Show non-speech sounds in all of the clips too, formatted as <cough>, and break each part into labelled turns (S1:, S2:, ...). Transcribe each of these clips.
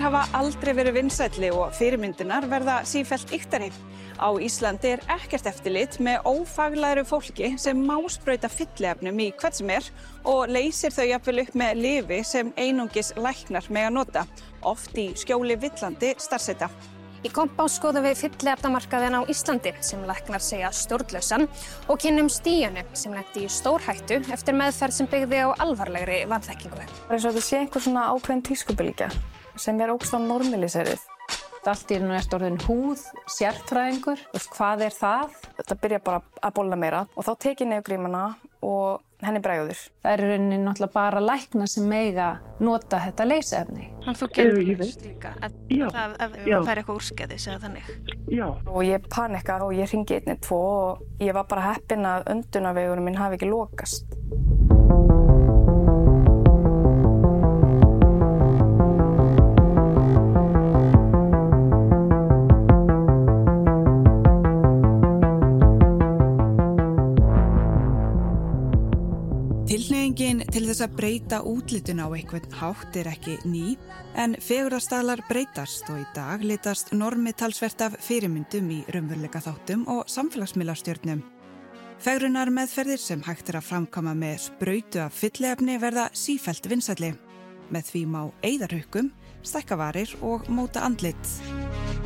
S1: Aðrir hafa aldrei verið vinsætli og fyrirmyndinar verða sífælt yktari. Á Íslandi er ekkert eftirlit með ófaglæru fólki sem má spröyta fyllefnum í hvert sem er og leysir þau jafnvel upp með lifi sem einungis læknar með að nota, oft í skjóli villandi starfseta.
S2: Í kompá skoðum við fyllefnamarkaðin á Íslandi sem læknar segja stjórnlausan og kynum stíjanu sem lendi í stórhættu eftir meðferð sem byggði á alvarlegri vanþekkingu.
S3: Það er eins og þetta sé einhver svona ákveðin tískubylgja sem er ógst á normaliserið.
S4: Allt í og eftir orðin húð, sérfræðingur, hvað er það?
S3: Þetta byrja bara að bóla meira og þá tekið nefngrímana og henni bregður.
S4: Það er rauninni náttúrulega bara lækna sem meiga nota þetta leysefni.
S5: Þannig að þú getur veist líka ef það fær eitthvað úrskeiði, segja þannig.
S3: Já. Og ég panikar og ég ringi einni tvo og ég var bara heppin að öndunavegunum minn hafi ekki lokast.
S1: Tilnefingin til þess að breyta útlitun á einhvern hátt er ekki ný en fegurðarstaðlar breytast og í dag litast normi talsvert af fyrirmyndum í raunveruleika þáttum og samfélagsmiðlarstjörnum. Fegrunar meðferðir sem hægt er að framkama með spröytu af fyllefni verða sífælt vinsætli. Með því má eigðarhaukum, stekkavarir og móta andlit.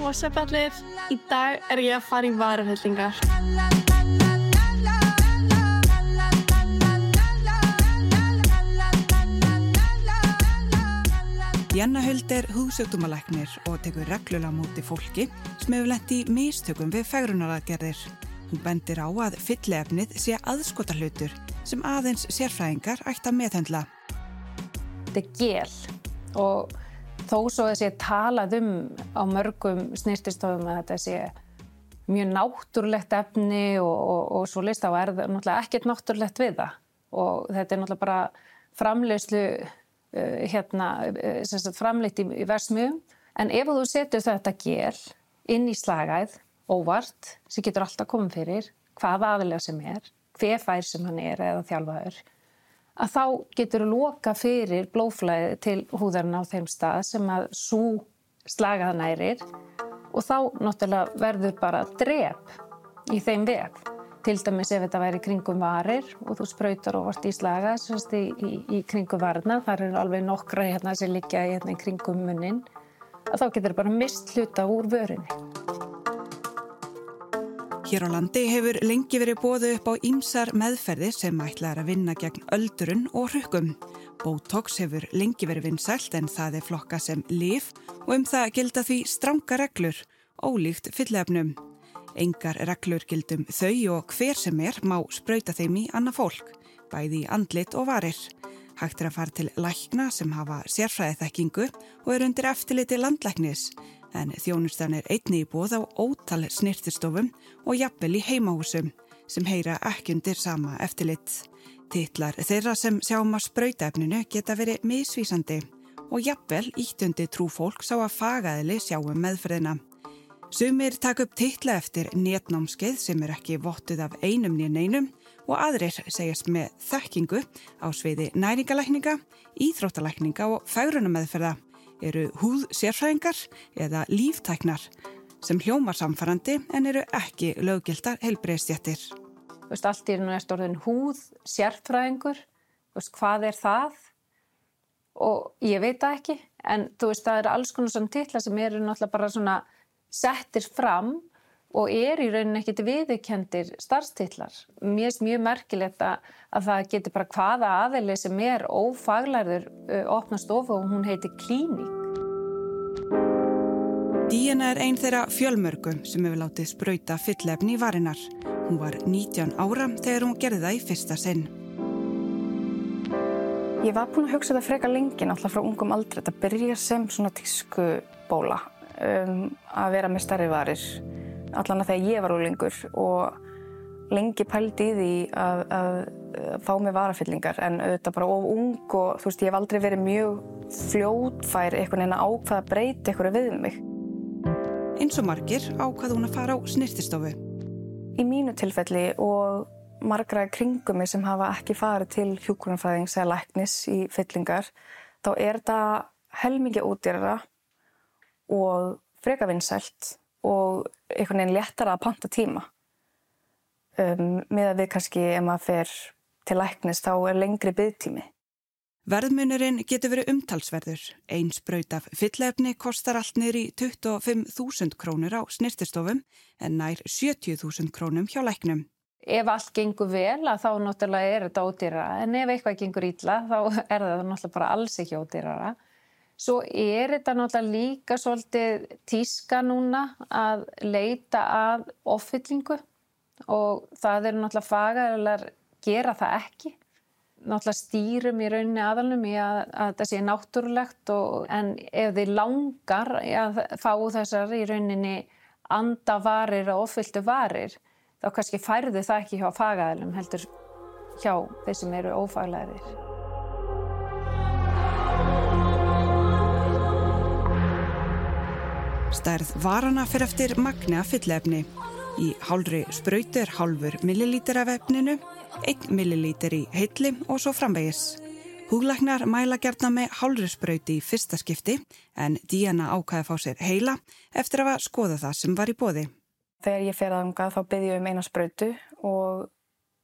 S6: What's up allir? Í dag er ég að fara í varufyllingar.
S1: Janna Huld er húsjóttumalæknir og tekur reglulega múti fólki sem hefur lett í mistökum við fægrunaraðgerðir. Hún bendir á að fyllefnið sé aðskota hlutur sem aðeins sérfræðingar ætti að meðhendla.
S4: Þetta er gél og þó svo þessi talað um á mörgum snýrtistofum að þetta sé mjög náttúrulegt efni og, og, og svo list á er það náttúrulega ekkert náttúrulegt við það og þetta er náttúrulega bara framlegslu Uh, hérna, uh, framleitt í, í versmiðum en ef þú setur þetta gel inn í slagæð óvart sem getur alltaf komið fyrir hvaða aðilega sem er, hver fær sem hann er eða þjálfaður að þá getur þú loka fyrir blóflæði til húðarinn á þeim stað sem að svo slagað nærir. Og þá náttúrulega verður bara drep í þeim veg Til dæmis ef þetta væri kringum varir og þú spröytar og vart í slaga í, í, í kringum varna, þar eru alveg nokkra hérna sem liggja í hérna, kringum munnin, að þá getur bara mist hluta úr vörinni.
S1: Hér á landi hefur lengi verið bóðu upp á ýmsar meðferðir sem ætlaður að vinna gegn öldurun og hrukkum. Botox hefur lengi verið vinsælt en það er flokka sem lif og um það gilda því stranga reglur, ólíkt fyllefnum. Engar reglur gildum þau og hver sem er má spröyta þeim í annað fólk, bæði andlit og varir. Hægt er að fara til lækna sem hafa sérfræðið þekkingu og er undir eftirliti landlæknis, en þjónustan er einni í bóð á ótal snirtistofum og jafnvel í heimahúsum sem heyra ekki undir sama eftirlit. Tittlar þeirra sem sjáum að spröytaefninu geta verið misvísandi og jafnvel íttundi trú fólk sá að fagaðili sjáum meðferðina. Sumir takk upp titla eftir nétnámskeið sem er ekki vottuð af einum nýjum neinum og aðrir segjast með þekkingu á sviði næringalækninga, íþróttalækninga og færunameðferða eru húð sérfræðingar eða líftæknar sem hljómar samfarrandi en eru ekki löggildar helbreyðstjættir.
S4: Allt í raun og eftir orðin húð, sérfræðingur, veist, hvað er það? Og ég veit það ekki, en þú veist það eru alls konar svona titla sem eru náttúrulega bara svona settir fram og er í rauninni ekkit viðurkendir starfstillar. Mér er mjög merkilegt að, að það getur bara hvaða aðeili sem er ófaglærður opna stofu og hún heiti klíník.
S1: Díana er einn þeirra fjölmörgu sem hefur látið spröyta fyllefni í varinnar. Hún var 19 ára þegar hún gerði það í fyrsta sinn.
S3: Ég var búin að hugsa þetta freka lengi náttúrulega frá ungum aldrei. Þetta byrja sem svona tísku bóla um, að vera með starri varir allan að þegar ég var úrlingur og lengi pældi í því að, að, að fá mig varafyllingar en auðvitað bara of ung og þú veist ég hef aldrei verið mjög fljótfær eitthvað en að ákvaða að breyta eitthvað við mig.
S1: Eins og margir ákvaða hún að fara á snirtistofu.
S3: Í mínu tilfelli og margra kringum mig sem hafa ekki farið til hjúkurnafræðings eða læknis í fyllingar þá er þetta helmikið útýrara og freka vinsælt og einhvern veginn léttara að panta tíma. Um, með að við kannski, ef maður fer til læknis, þá er lengri byggtími.
S1: Verðmunurinn getur verið umtalsverður. Einn spraut af fyllefni kostar allt niður í 25.000 krónur á snirtistofum en nær 70.000 krónum hjá læknum.
S4: Ef allt gengur vel þá náttúrulega er þetta ódýra en ef eitthvað gengur ítla þá er það náttúrulega bara alls ekki ódýrara. Svo er þetta náttúrulega líka svolítið tíska núna að leita að offyllingu og það eru náttúrulega fagæðilegar gera það ekki. Náttúrulega stýrum í rauninni aðalum í að, að þetta sé náttúrulegt og, en ef þið langar að fá þessar í rauninni andavarir og offyltu varir þá kannski færðu það ekki hjá fagæðilum heldur hjá þeir sem eru ófaglæðir.
S1: Stærð varana fyrir eftir magni að fyllefni. Í hálfri spröytu er hálfur millilítir af efninu, 1 millilítir í heitli og svo framvegis. Húglæknar mæla gerna með hálfri spröyti í fyrsta skipti en Díana ákæði fá sér heila eftir að skoða það sem var í bóði.
S3: Þegar ég fer aðungað þá byrði ég um eina spröytu og,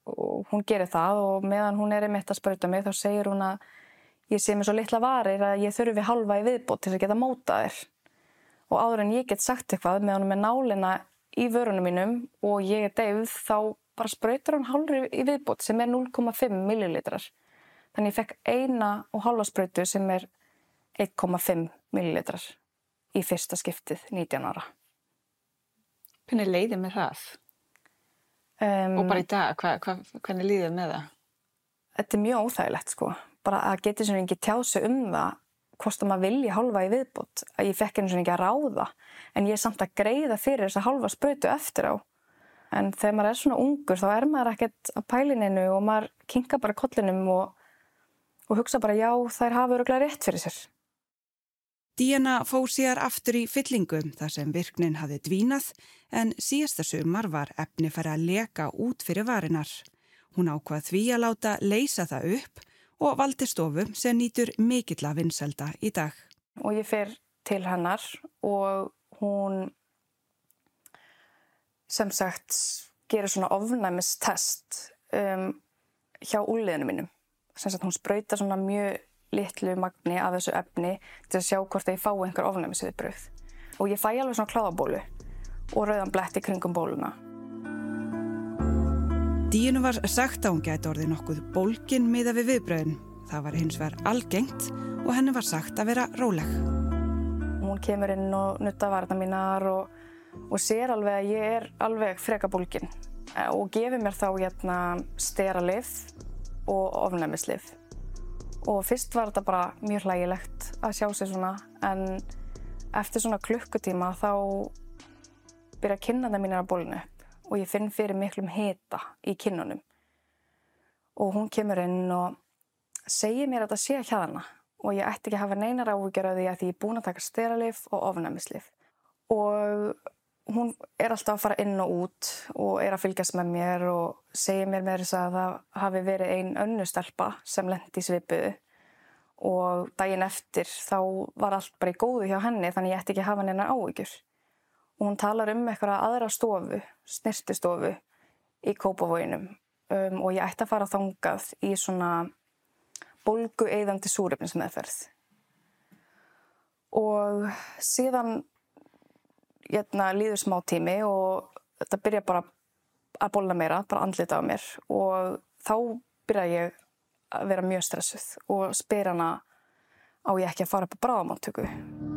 S3: og hún gerir það og meðan hún er einmitt að spröyta mig þá segir hún að ég sé mér svo litla varir að ég þurfi halva í viðbót til að geta móta þér. Og áður en ég get sagt eitthvað með hann með nálina í vörunum mínum og ég er deyfð þá bara spröytur hann hálfur í viðbót sem er 0,5 millilitrar. Þannig ég fekk eina og halva spröytu sem er 1,5 millilitrar í fyrsta skiptið 19 ára.
S7: Hvernig leiðið með það? Um, og bara í dag, hva, hva, hvernig leiðið með það?
S3: Þetta er mjög óþægilegt sko. Bara að geta svona ekki tjási um það að maður vilja halva í viðbót. Að ég fekk eins og ekki að ráða en ég er samt að greiða fyrir þess að halva spröytu eftir á. En þegar maður er svona ungur þá er maður ekkert að pælininu og maður kinga bara kollinum og, og hugsa bara já þær hafa öruglega rétt fyrir sér.
S1: Díana fór sér aftur í fyllingum þar sem virknin hafi dvínað en síðasta sumar var efni færi að leka út fyrir varinnar. Hún ákvað því að láta leysa það upp og valdi stofu sem nýtur mikill að vinselda í dag.
S3: Og ég fer til hennar og hún sem sagt gerir svona ofnæmistest um, hjá úliðinu mínum. Sem sagt hún spröytar svona mjög litlu magni af þessu efni til að sjá hvort ég fá einhver ofnæmisviðbröð. Og ég fæ alveg svona kláðabólu og rauðan bletti kringum bóluna.
S1: Díunu var sagt að hún gæti orðið nokkuð bólkin miða við viðbröðin. Það var hins vegar algengt og henni var sagt að vera róleg.
S3: Hún kemur inn og nutta varna mínar og og sér alveg að ég er alveg frekabólkin eh, og gefið mér þá hérna steralif og ofnæmislif og fyrst var þetta bara mjög hlægilegt að sjá sér svona en eftir svona klukkutíma þá byrja kynnaða mínir að bólinu upp og ég finn fyrir miklum hita í kinnunum. Og hún kemur inn og segir mér að þetta sé að hjaðana og ég ætti ekki að hafa neinar áhugjör af því að ég er búin að taka steralif og ofnæmislif. Og hún er alltaf að fara inn og út og er að fylgjast með mér og segja mér með þess að það hafi verið ein önnustelpa sem lendi í svipuðu. Og daginn eftir þá var allt bara í góðu hjá henni þannig ég ætti ekki að hafa hennar áhyggjur og hún talar um eitthvað aðra stofu, snirtistofu í kópavóinum um, og ég ætti að fara þangað í svona bolgu eðandi súröfnismeðferð og síðan hérna, líður smá tími og þetta byrja bara að bólna meira, bara andlita á mér. Og þá byrja ég að vera mjög stressuð og spyr hana á ég ekki að fara upp á bráðamáttöku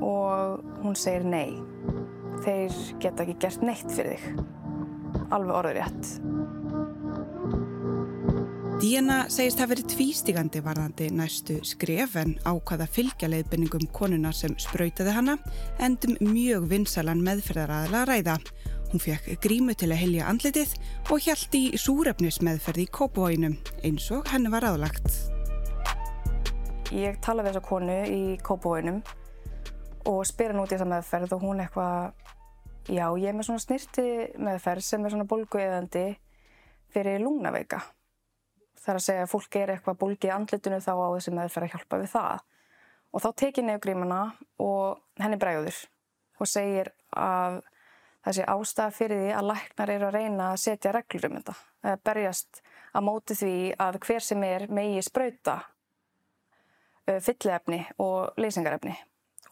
S3: og hún segir nei þeir geta ekki gert neitt fyrir þig alveg orður rétt
S1: Díana segist að verið tvístígandi varðandi næstu skref en ákvaða fylgja leiðbenningum konuna sem spröytiði hana endum mjög vinsalan meðferðaraðala að ræða. Hún fekk grímu til að helja andlitið og hjælti í súrefnismeðferði í kópavóinum eins og henni var aðlagt.
S3: Ég tala við þessa konu í kópavóinum og spyr hann út í þessa meðferð og hún eitthvað, já ég er með svona snirti meðferð sem er svona bolgueðandi fyrir lungnaveika þar að segja að fólk er eitthvað bólgi í andlitinu þá á þessi meðferð að hjálpa við það. Og þá tekið nefngrímuna og henni bregður og segir að þessi ástæða fyrir því að læknar eru að reyna að setja reglur um þetta. Það berjast að móti því að hver sem er megi spröyta uh, fyllefni og leysingarefni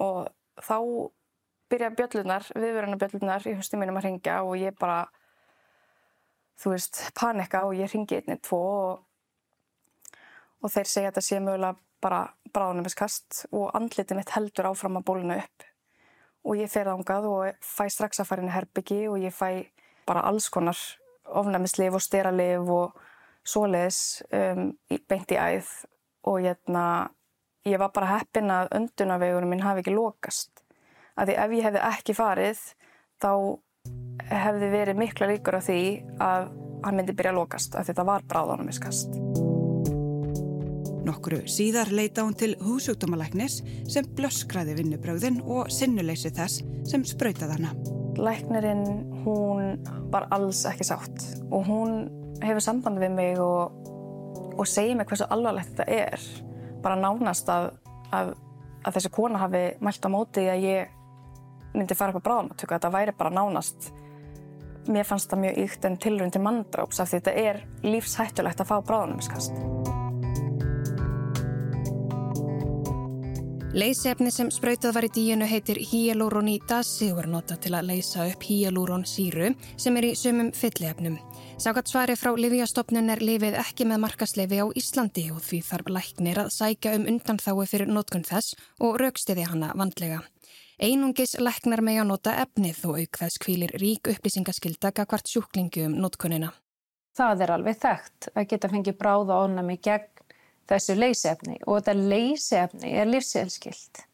S3: og þá byrja bjöllunar, viðverðana bjöllunar í höstum mínum að ringja og ég bara, þú veist, panika og ég ringi einni tvo og, og þeir segja að þetta sé mögulega bara bráðnumiskast og andliti mitt heldur áfram að bóluna upp og ég fer ángað og fæ strax að fara inn í herbyggi og ég fæ bara alls konar ofnæmislif og styralif og svoleiðis um, beint í æð og hérna, ég var bara heppin að öndunavegunum minn hafi ekki lokast. Af því ef ég hefði ekki farið þá hefði verið mikla líkur af því að hann myndi byrja að lokast af því það var bráðanumiskast.
S1: Nokkru síðar leita hún til húsjúkdómalæknis sem blöskraði vinnubröðin og sinnuleysi þess sem spröytað hana.
S3: Læknirinn, hún var alls ekki sátt og hún hefur samband við mig og, og segir mig hversu alvarlegt þetta er. Bara nánast að, að, að þessi kona hafi mælt á móti að ég myndi fara upp á bráðamáttöku, að þetta væri bara nánast. Mér fannst það mjög ykt en tilrönd til manndráps af því þetta er lífshættulegt að fá bráðanumiskast.
S2: Leysefni sem sprautað var í díunu heitir hyaluronidasi og er notað til að leysa upp hyaluronsýru sem er í sumum fyllefnum. Sákat svari frá Livjastofnun er lifið ekki með markaslefi á Íslandi og því þarf læknir að sækja um undanþái fyrir notkun þess og raukstiði hana vandlega. Einungis læknar með að nota efnið og auk þess kvílir rík upplýsingaskildaka hvart sjúklingu um notkunina.
S4: Það er alveg þekkt að geta fengið bráða ánami gegn þessu leysefni og þetta leysefni er livsélskilt.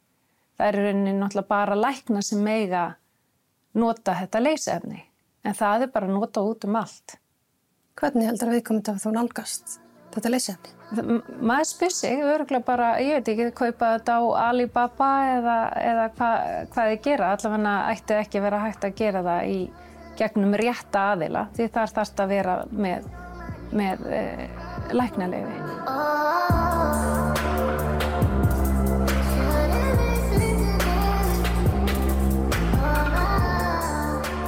S4: Það er rauninni náttúrulega bara lækna sem meiga nota þetta leysefni en það er bara nota út um allt.
S2: Hvernig heldur að við komum til að þú nálgast þetta leysefni?
S4: Maður spyr sig, öruglega bara, ég veit ekki, kaupa þetta á Alibaba eða, eða hva, hvað þið gera. Allavega ætti ekki vera hægt að gera það í gegnum rétta aðila því þar þarfst að vera með, með e, læknalegi.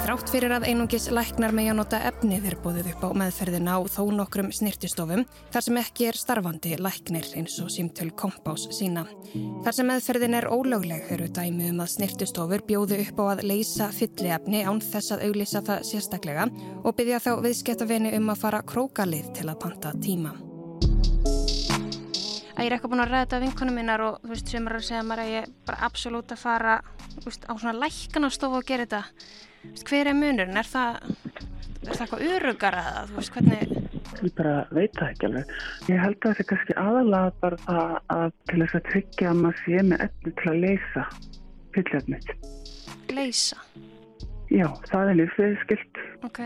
S2: Þrátt fyrir að einungis læknar með að nota efnið er búið upp á meðferðina á þó nokkrum snirtistofum þar sem ekki er starfandi læknir eins og símtöl kompás sína. Þar sem meðferðin er ólögleg eru dæmi um að snirtistofur bjóðu upp á að leysa fylliefni án þess að auglýsa það sérstaklega og byggja þá viðskiptafinni um að fara krókalið til að panta tíma að ég er eitthvað búin að ræða þetta vinkunum minnar og þú veist sem er að segja maður að ég bara absolutt að fara veist, á svona lækanastofu og gera þetta hver er munurinn? Er það, er það eitthvað urugar að þú veist hvernig
S8: Ég bara veit það ekki alveg. Ég held að það er kannski aðalega bara það að til þess að tryggja að maður sé með efni til að leysa fyllefnit.
S2: Leysa?
S8: Já, það er lífsviðskilt.
S2: Ok.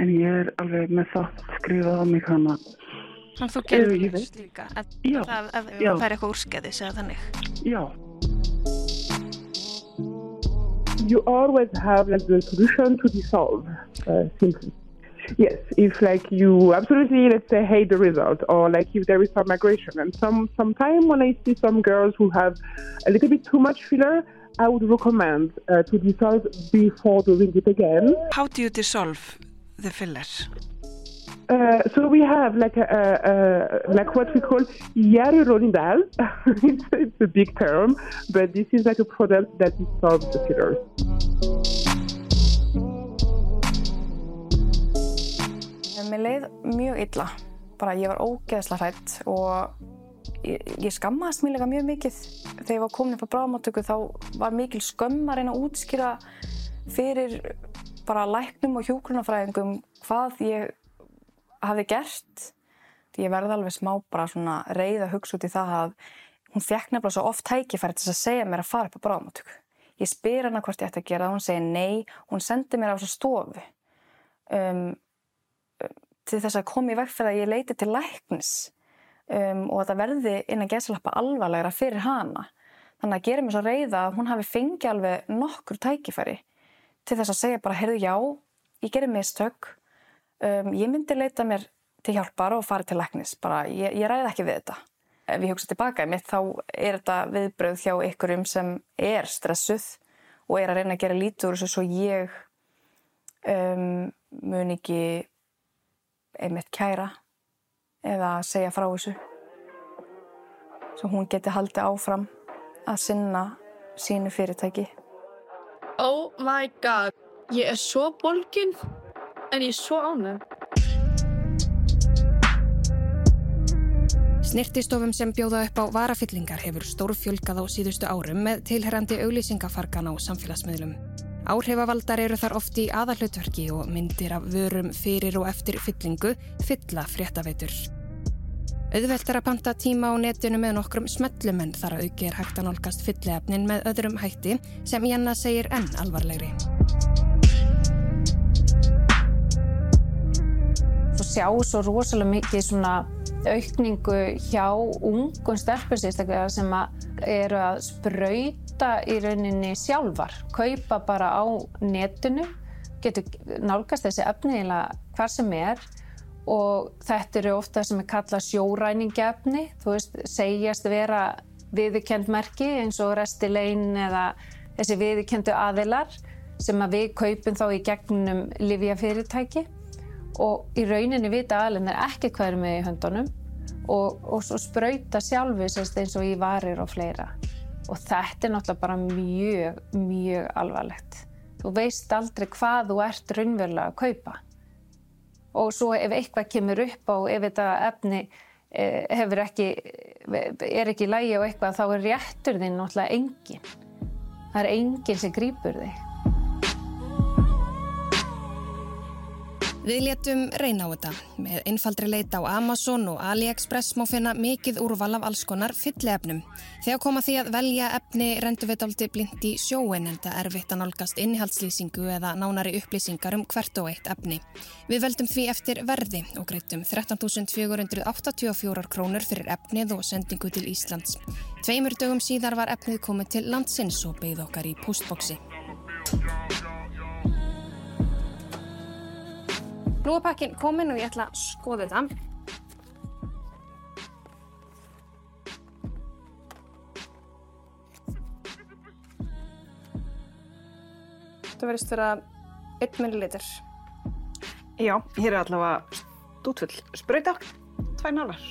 S8: En ég er alveg með það skrifað á mig hann að
S2: Þannig þú gerur þess líka ef það fær eitthvað úrskæðis eða þannig
S8: Já You always have like the solution to dissolve uh, simply Yes, if like you absolutely let's say hate the result or like if there is some migration and some sometimes when I see some girls who have a little bit too much filler I would recommend uh, to dissolve before doing it again.
S1: How do you dissolve the filler?
S8: Uh, so we have like a, a, a, like what we call hyaluronidase. <laughs> it's, it's, a big term, but this is like a product that dissolves the fillers.
S3: Mér leið mjög illa. Bara ég var ógeðsla hrætt og ég, ég skammaðist mér líka mjög mikið. Þegar ég var komin upp á bráðmáttöku þá var mikil skömm að reyna að útskýra fyrir bara læknum og hjókrunafræðingum hvað ég hafi gert ég verði alveg smá bara svona reyð að hugsa út í það að hún fekk nefnilega svo oft tækifæri til að segja mér að fara upp á bráðmáttöku. Ég spyr hana hvort ég ætti að gera það, hún segir nei, hún sendi mér á þessu stofu um, til þess að koma í veg fyrir að ég leiti til læknis um, og að það verði innan gesalappa alvarlegra fyrir hana. Þannig að gera mér svo reyða að hún hafi fengið alveg nokkur tækifæri til þess að segja bara, heyrðu já, ég gerir mistök Um, ég myndi leita mér til hjálpar og fara til læknis, bara ég, ég ræði ekki við þetta. Ef ég hugsa tilbaka í mitt þá er þetta viðbröð hjá ykkurum sem er stressuð og er að reyna að gera lítur og svo ég um, mun ekki einmitt kæra eða segja frá þessu. Svo hún geti haldið áfram að sinna sínu fyrirtæki.
S6: Oh my god ég er svo bolgin en ég er svo ánum
S2: Snirtistofum sem bjóða upp á varafyllingar hefur stórfjölgað á síðustu árum með tilherrandi auglýsingafarkan á samfélagsmiðlum. Áhrifavaldar eru þar oft í aðalutverki og myndir af vörum fyrir og eftir fyllingu fylla fréttaveitur. Auðvelt er að panta tíma á netinu með nokkrum smellum en þar að auki er hægt að nálgast fylliefnin með öðrum hætti sem Janna segir enn alvarlegri.
S4: Sjá svo rosalega mikið svona aukningu hjá ungun stelpursýstaklega sem að eru að spröyta í rauninni sjálfar, kaupa bara á netinu, getur nálgast þessi efniðila hvar sem er og þetta eru ofta sem er kallað sjóræningefni, þú veist, segjast vera viðurkend merki eins og restilein eða þessi viðurkendu aðilar sem að við kaupum þá í gegnum livjafyrirtæki og í rauninni vita aðlinn er ekki hvað er með í höndunum og, og svo spröyta sjálfi eins og í varir og fleira og þetta er náttúrulega bara mjög, mjög alvarlegt. Þú veist aldrei hvað þú ert raunverulega að kaupa og svo ef eitthvað kemur upp á ef þetta efni eh, ekki, er ekki lægi á eitthvað þá er réttur þinn náttúrulega engin. Það er engin sem grýpur þig.
S2: Við letum reyna á þetta. Með einfaldri leita á Amazon og AliExpress má finna mikið úrval af alls konar fyllefnum. Þegar koma því að velja efni rendu við daldi blind í sjóin en það er vitt að nálgast innihaldslýsingu eða nánari upplýsingar um hvert og eitt efni. Við veldum því eftir verði og greitum 13.484 krónur fyrir efnið og sendingu til Íslands. Tveimur dögum síðar var efnið komið til landsins og beigð okkar í postboksi. Nú er pakkin komin og ég ætla að skoða þetta. Þetta verðist vera 1 milliliter.
S7: Já, hér er allavega stútfull spröyta, 2 nálar.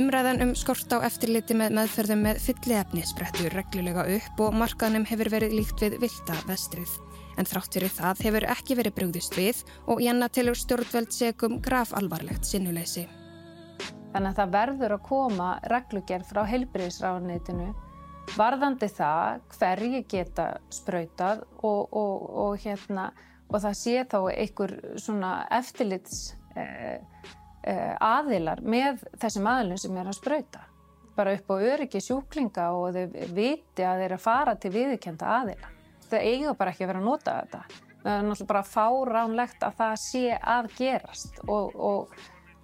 S2: Umræðan um skort á eftirliti með meðferðum með fylliefni sprettur reglulega upp og markanum hefur verið líkt við vilda vestrið en þrátt fyrir það hefur ekki verið brugðist við og Janna tilur stjórnveld segum graf alvarlegt sinnuleysi.
S4: Þannig að það verður að koma reglugerð frá heilbyrðisráðunitinu varðandi það hverji geta sprautað og, og, og, hérna, og það sé þá einhver eftirlits eh, eh, aðilar með þessum aðilum sem er að sprauta. Bara upp á öryggi sjúklinga og þau viti að þeir að fara til viðkjönda aðila það eiga bara ekki að vera að nota þetta. Það er náttúrulega bara fáránlegt að það sé að gerast og, og,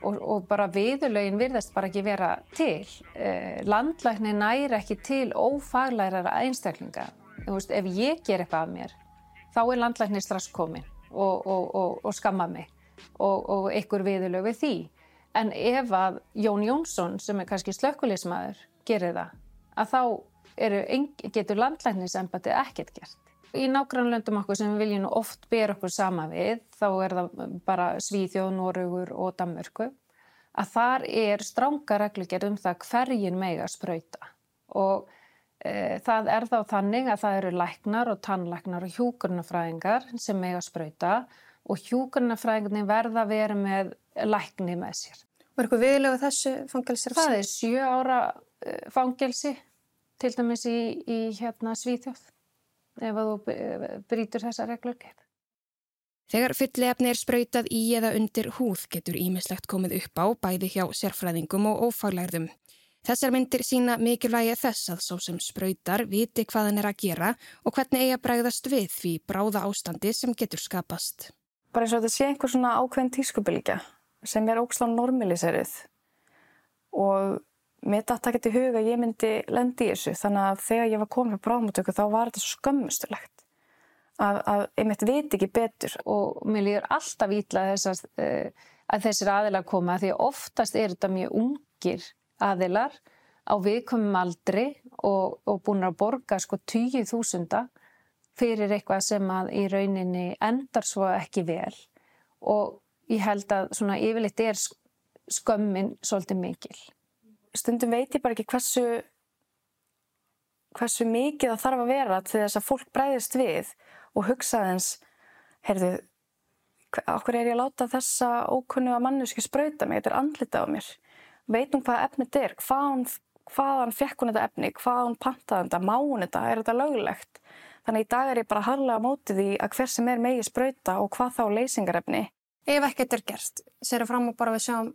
S4: og, og bara viðurlögin virðast bara ekki vera til. Eh, landlækni næri ekki til ófaglærara einstaklinga. Veist, ef ég ger eitthvað af mér, þá er landlækni strax komin og skamma mig og ykkur viðurlög við því. En ef að Jón Jónsson, sem er kannski slökkulismæður, gerir það, að þá eru, getur landlæknisembati ekkert gert. Í nágrannlöndum okkur sem við viljum oft bera okkur sama við, þá er það bara Svíþjóð, Norugur og Danmörku, að þar er stránga reglugjörð um það hverjin mega spröyta. Og e, það er þá þannig að það eru læknar og tannlæknar og hjúkurnafræðingar sem mega spröyta og hjúkurnafræðingarnir verða að vera með lækni með sér.
S2: Var eitthvað viðlega þessu fangelsir?
S4: Það er sjö ára e, fangelsi, til dæmis í, í hérna, Svíþjóð ef þú brítur þessa reglurgerð.
S2: Þegar fyllefni er sprautað í eða undir húð getur ímislegt komið upp á bæði hjá sérfræðingum og ófaglærðum. Þessar myndir sína mikilvægi þess að svo sem sprautar viti hvað hann er að gera og hvernig eigi að bræðast við því bráða ástandi sem getur skapast.
S3: Bara eins og þetta sé einhver svona ákveðin tískubilgja sem er ógslán normaliserið og mér dætt ekki til huga að ég myndi lendi í þessu. Þannig að þegar ég var komin á bráðmáttöku þá var þetta svo skömmustulegt. Að, að ég mitt veit ekki betur.
S4: Og mér líður alltaf ítla þessast, eh, að þessir aðilar koma því oftast er þetta mjög ungir aðilar á viðkomum aldri og, og búin að borga sko 20.000 fyrir eitthvað sem að í rauninni endar svo ekki vel. Og ég held að svona yfirleitt er skömmin svolítið mikil.
S3: Stundum veit ég bara ekki hversu hversu mikið það þarf að vera til þess að fólk breyðist við og hugsa þess, heyrðu, okkur er ég að láta þessa ókunnu að manneski spröyta mig, þetta er andlita á mér. Veitum hvað efnið er, hvaðan, hvaðan fekk hún þetta efni, hvaðan pantaði þetta, má hún þetta, er þetta löglegt? Þannig í dag er ég bara harlega mótið í að hver sem er megi spröyta og hvað þá leysingarefni.
S2: Ef ekkert er gerst, sér að fram og bara við sjáum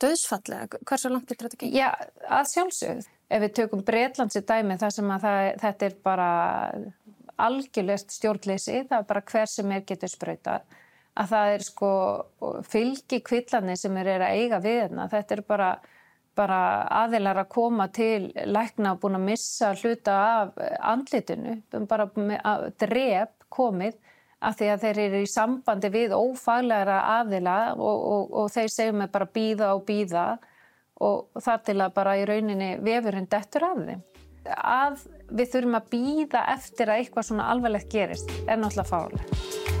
S2: döðsfallega, hversu langt getur þetta ekki?
S4: Já, að sjálfsögð. Ef við tökum Breitlandsi dæmi þar sem að það, þetta er bara algjörlegt stjórnleysi, það er bara hver sem er getur sprautað, að það er sko fylgi kvillanir sem er að eiga við hérna. Þetta er bara, bara aðilar að koma til lækna og búin að missa hluta af andlitinu, bara drep komið af því að þeir eru í sambandi við ófaglæra aðila og, og, og þeir segjum með bara býða og býða og þar til að bara í rauninni vefurinn dettur af þeim. Að við þurfum að býða eftir að eitthvað svona alveglegt gerist er náttúrulega fálega.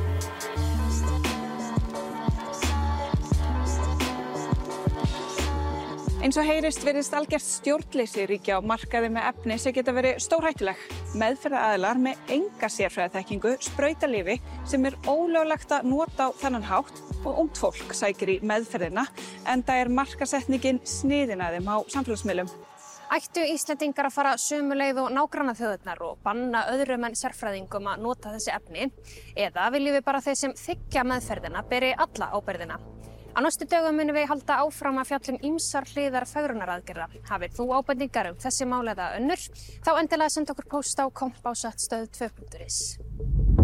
S1: Eins og heyrist verðist algjört stjórnleysi ríkja á markaði með efni sem geta verið stórhættuleg. Meðferða aðlar með enga sérfræðaþekkingu spröyta lifi sem er ólöglegt að nota á þannan hátt og ungt fólk sækir í meðferðina en það er markasetningin sniðin að þeim á samfélagsmiðlum.
S2: Ættu Íslandingar að fara sumuleið og nágranna þjóðurnar og banna öðrum en sérfræðingum að nota þessi efni eða viljum við bara þeir sem þykja meðferðina beri alla áberðina? Á næstu dögum munum við halda áfram að fjallum ímsar hliðar fagrunaradgerða. Hafið þú ábendingar um þessi málega önnur, þá endilega senda okkur post á kompásattstöð 2.is.